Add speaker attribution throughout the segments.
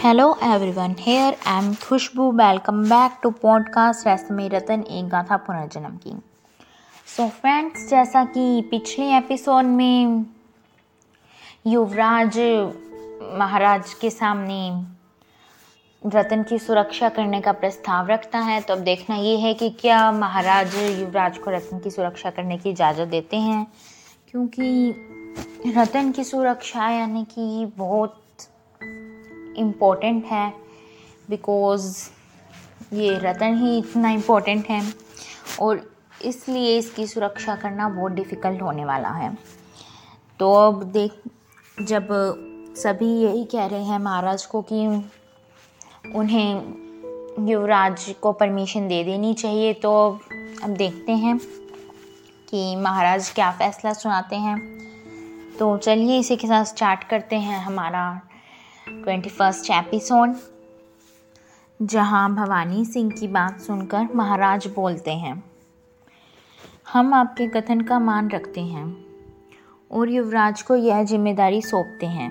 Speaker 1: Hello everyone, here I am Khushbu. Welcome back to podcast रसम रतन एक गाथा पुनर्जन्म की सो so फ्रेंड्स जैसा कि पिछले एपिसोड में युवराज महाराज के सामने रतन की सुरक्षा करने का प्रस्ताव रखता है तो अब देखना ये है कि क्या महाराज युवराज को रतन की सुरक्षा करने की इजाज़त देते हैं क्योंकि रतन की सुरक्षा यानी कि बहुत इम्पोर्टेंट है बिकॉज़ ये रतन ही इतना इम्पोर्टेंट है, और इसलिए इसकी सुरक्षा करना बहुत डिफ़िकल्ट होने वाला है। तो अब देख, जब सभी यही कह रहे हैं महाराज को कि उन्हें युवराज को परमिशन दे देनी चाहिए तो अब देखते हैं कि महाराज क्या फ़ैसला सुनाते हैं। तो चलिए इसी के साथ स्टार्ट करते हैं हमारा ट्वेंटी फ़र्स्ट एपिसोड, जहाँ भवानी सिंह की बात सुनकर महाराज बोलते हैं, हम आपके कथन का मान रखते हैं और युवराज को यह ज़िम्मेदारी सौंपते हैं।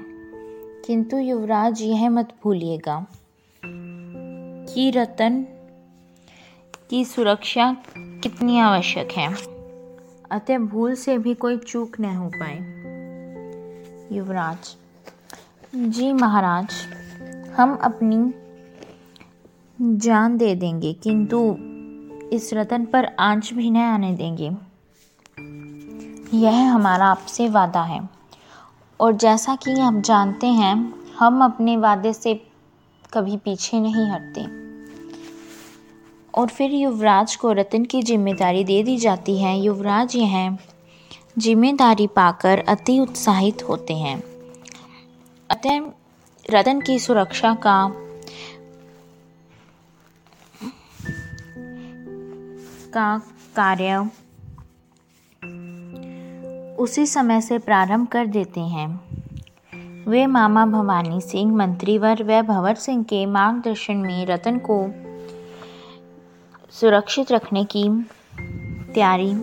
Speaker 1: किंतु युवराज यह मत भूलिएगा कि रतन की सुरक्षा कितनी आवश्यक है। अतः भूल से भी कोई चूक न हो पाए। युवराज जी महाराज, हम अपनी जान दे देंगे, किंतु इस रतन पर आँच भी न आने देंगे। यह हमारा आपसे वादा है। और जैसा कि आप जानते हैं, हम अपने वादे से कभी पीछे नहीं हटते। और फिर युवराज को रतन की ज़िम्मेदारी दे दी जाती है। युवराज यह ज़िम्मेदारी पाकर अति उत्साहित होते हैं। अतः रतन की सुरक्षा का का कार्य उसी समय से प्रारंभ कर देते हैं। वे मामा भवानी सिंह, मंत्रीवर व भंवर सिंह के मार्गदर्शन में रतन को सुरक्षित रखने की तैयारी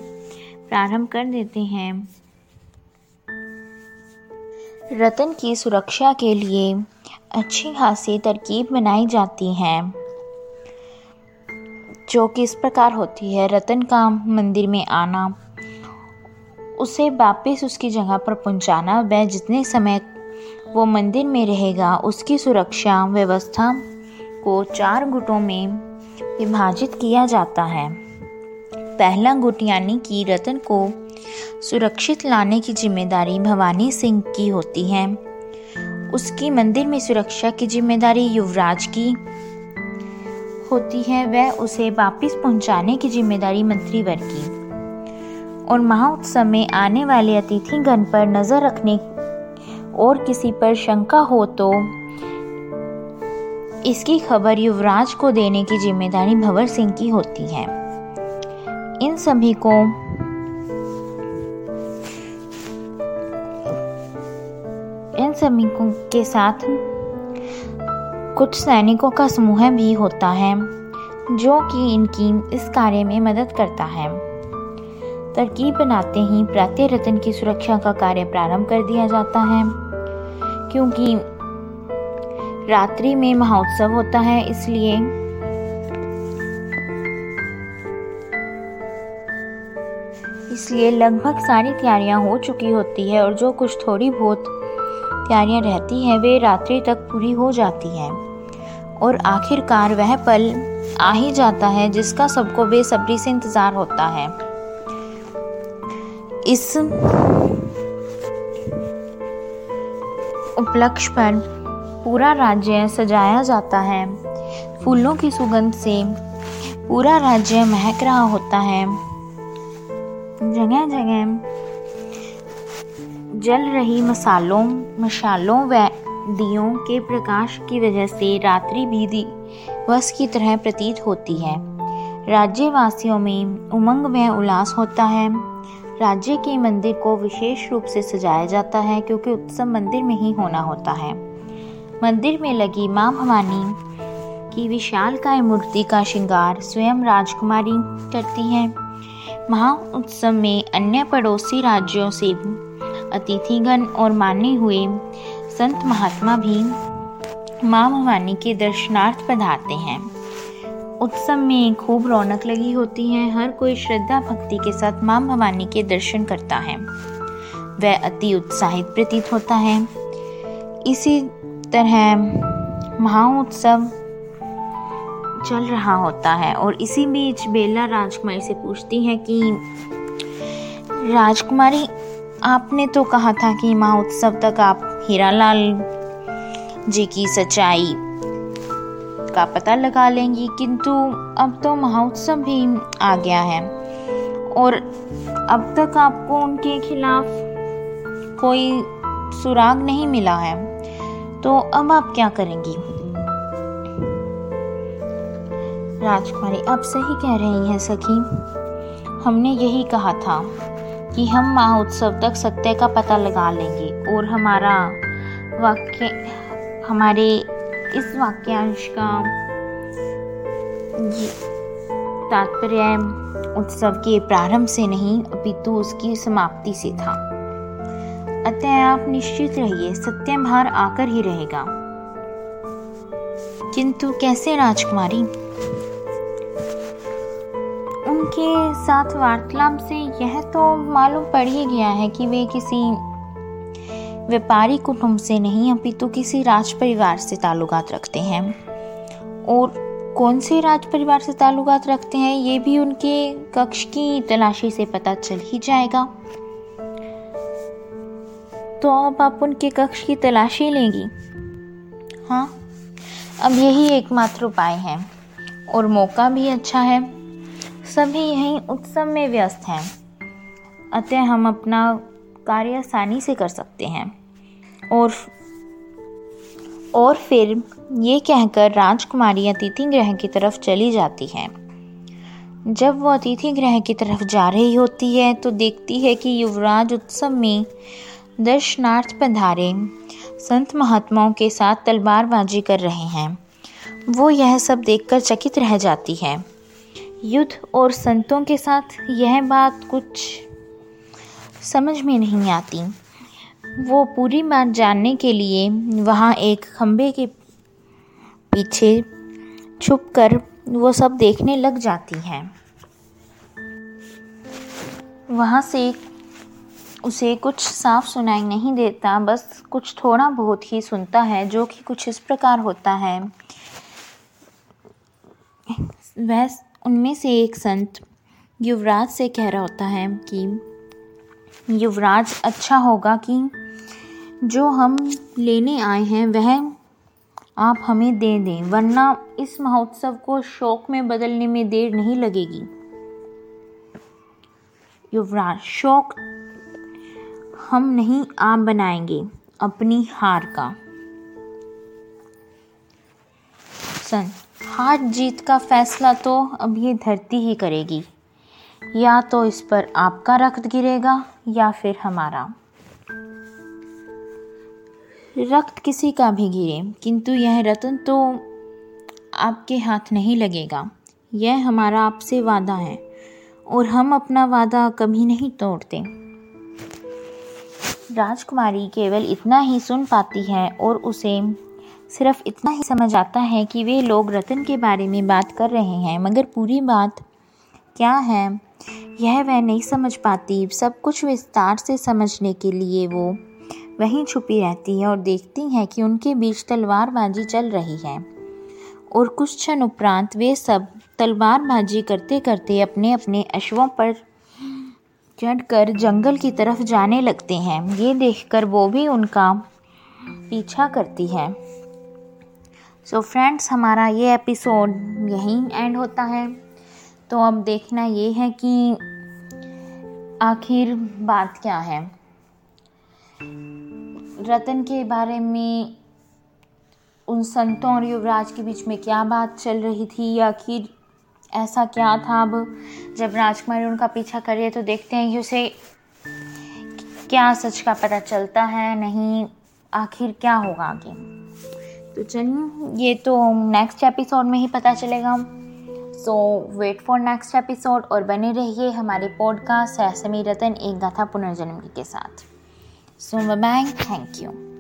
Speaker 1: प्रारंभ कर देते हैं। रतन की सुरक्षा के लिए अच्छी खासी तरकीब बनाई जाती है। जो कि इस प्रकार होती है, रतन का मंदिर में आना, उसे वापस उसकी जगह पर पहुंचाना व जितने समय वो मंदिर में रहेगा, उसकी सुरक्षा व्यवस्था को चार गुटों में विभाजित किया जाता है। पहला गुट यानी कि रतन को सुरक्षित लाने की ज़िम्मेदारी भवानी सिंह की होती है। उसकी मंदिर में सुरक्षा की ज़िम्मेदारी युवराज की होती है। वह उसे वापस पहुँचाने की ज़िम्मेदारी मंत्रीवर की। और महाउत्सव में आने वाले अतिथिगण पर नज़र रखने और किसी पर शंका हो तो इसकी खबर युवराज को देने की ज़िम्मेदारी भंवर सिंह की होती है। इन सभी को सैनिकों के साथ कुछ सैनिकों का समूह भी होता है, जो कि इनकी इस कार्य में मदद करता है। तरकीब बनाते ही प्रातः रतन की सुरक्षा का कार्य प्रारंभ कर दिया जाता है, क्योंकि रात्रि में महोत्सव होता है, इसलिए इसलिए लगभग सारी तैयारियाँ हो चुकी होती है और जो कुछ थोड़ी बहुत तैयारियाँ रहती हैं, वे रात्रि तक पूरी हो जाती हैं। और आखिरकार वह पल आ ही जाता है, जिसका सबको बेसब्री से इंतज़ार होता है। इस उपलक्ष्य पर पूरा राज्य सजाया जाता है। फूलों की सुगंध से पूरा राज्य महक रहा होता है। जगह जगह जल रही मसालों, मशालों व दियों के प्रकाश की वजह से रात्रि भी दिवस की तरह प्रतीत होती है। राज्यवासियों में उमंग व उल्लास होता है। राज्य के मंदिर को विशेष रूप से सजाया जाता है क्योंकि उत्सव मंदिर में ही होना होता है। मंदिर में लगी माँ भवानी की विशाल काय मूर्ति का श्रृंगार स्वयं राजकुमारी करती है। महा उत्सव में अन्य पड़ोसी राज्यों से अतिथिगण और माने हुए संत महात्मा भी माँ भवानी के दर्शनार्थ पधारते हैं। उत्सव में खूब रौनक लगी होती है। हर कोई श्रद्धा भक्ति के साथ माँ भवानी के दर्शन करता है। वह अति उत्साहित प्रतीत होता है। इसी तरह महाउत्सव चल रहा होता है और इसी बीच बेला राजकुमारी से पूछती है कि राजकुमारी आपने तो कहा था कि महोत्सव तक आप हीरालाल जी की सच्चाई का पता लगा लेंगी, किंतु अब तो महोत्सव भी आ गया है। और अब तक आपको उनके खिलाफ कोई सुराग नहीं मिला है। तो अब आप क्या करेंगी? राजकुमारी, आप सही कह रही हैं सखी। हमने यही कहा था। कि हम महोत्सव तक सत्य का पता लगा लेंगे और हमारा वाक्य, हमारे इस वाक्यांश का तात्पर्य उत्सव के प्रारंभ से नहीं, अपितु उसकी समाप्ति से था। अतः आप निश्चित रहिए, सत्यम हार आकर ही रहेगा। किंतु कैसे राजकुमारी? उनके साथ वार्तालाप से यह तो मालूम पड़ ही गया है कि वे किसी व्यापारी कुटुंब से नहीं, अपितु किसी राज परिवार से ताल्लुकात रखते हैं। और कौन से राज परिवार से ताल्लुकात रखते हैं, ये भी उनके कक्ष की तलाशी से पता चल ही जाएगा। तो अब आप उनके कक्ष की तलाशी लेंगी। हाँ अब यही एकमात्र उपाय है। और मौका भी अच्छा है। सभी यहीं उत्सव में व्यस्त हैं, अतः हम अपना कार्य आसानी से कर सकते हैं। और और फिर ये कहकर राजकुमारी अतिथि ग्रह की तरफ़ चली जाती है। जब वो अतिथि ग्रह की तरफ़ जा रही होती है तो देखती है कि युवराज उत्सव में दर्शनार्थ पधारे संत महात्माओं के साथ तलवारबाजी कर रहे हैं। वो यह सब देखकर चकित रह जाती है। युद्ध और संतों के साथ यह बात कुछ समझ में नहीं आती। वो पूरी बात जानने के लिए वहाँ एक खंभे के पीछे छुप कर वो सब देखने लग जाती हैं। वहाँ से उसे कुछ साफ़ सुनाई नहीं देता, बस कुछ थोड़ा बहुत ही सुनता है, जो कि कुछ इस प्रकार होता है। वह उनमें से एक संत युवराज से कह रहा होता है कि, युवराज अच्छा होगा कि जो हम लेने आए हैं, वह आप हमें दे दें, वरना इस महोत्सव को शौक में बदलने में देर नहीं लगेगी। युवराज, शौक हम नहीं आप बनाएँगे, अपनी हार का। संत हार जीत का फैसला तो अब ये धरती ही करेगी। या तो इस पर आपका रक्त गिरेगा, या फिर हमारा। रक्त किसी का भी गिरे, किंतु यह रतन तो आपके हाथ नहीं लगेगा। यह हमारा आपसे वादा है, और हम अपना वादा कभी नहीं तोड़ते। राजकुमारी केवल इतना ही सुन पाती है और उसे सिर्फ़ इतना ही समझ आता है कि वे लोग रतन के बारे में बात कर रहे हैं, मगर पूरी बात क्या है, यह वह नहीं समझ पाती। सब कुछ विस्तार से समझने के लिए वो वहीं छुपी रहती है और देखती है कि उनके बीच तलवारबाजी चल रही है। और कुछ क्षण उपरांत वे सब तलवारबाजी करते करते अपने अपने अश्वों पर चढ़कर जंगल की तरफ़ जाने लगते हैं। ये देखकर वो भी उनका पीछा करती है। सो so फ्रेंड्स हमारा ये एपिसोड यहीं एंड होता है। तो अब देखना ये है कि आखिर बात क्या है। रतन के बारे में उन संतों और युवराज के बीच में क्या बात चल रही थी? आखिर ऐसा क्या था अब? जब राजकुमारी उनका पीछा करे तो देखते हैं कि उसे क्या सच का पता चलता है, नहीं, आखिर क्या होगा आगे? तो चलिए ये तो नेक्स्ट एपिसोड में ही पता चलेगा। So wait for next episode और बने रहिए हमारे पॉडकास्ट सहसमी रतन एक गाथा पुनर्जन्म के साथ। सो बाय थैंक यू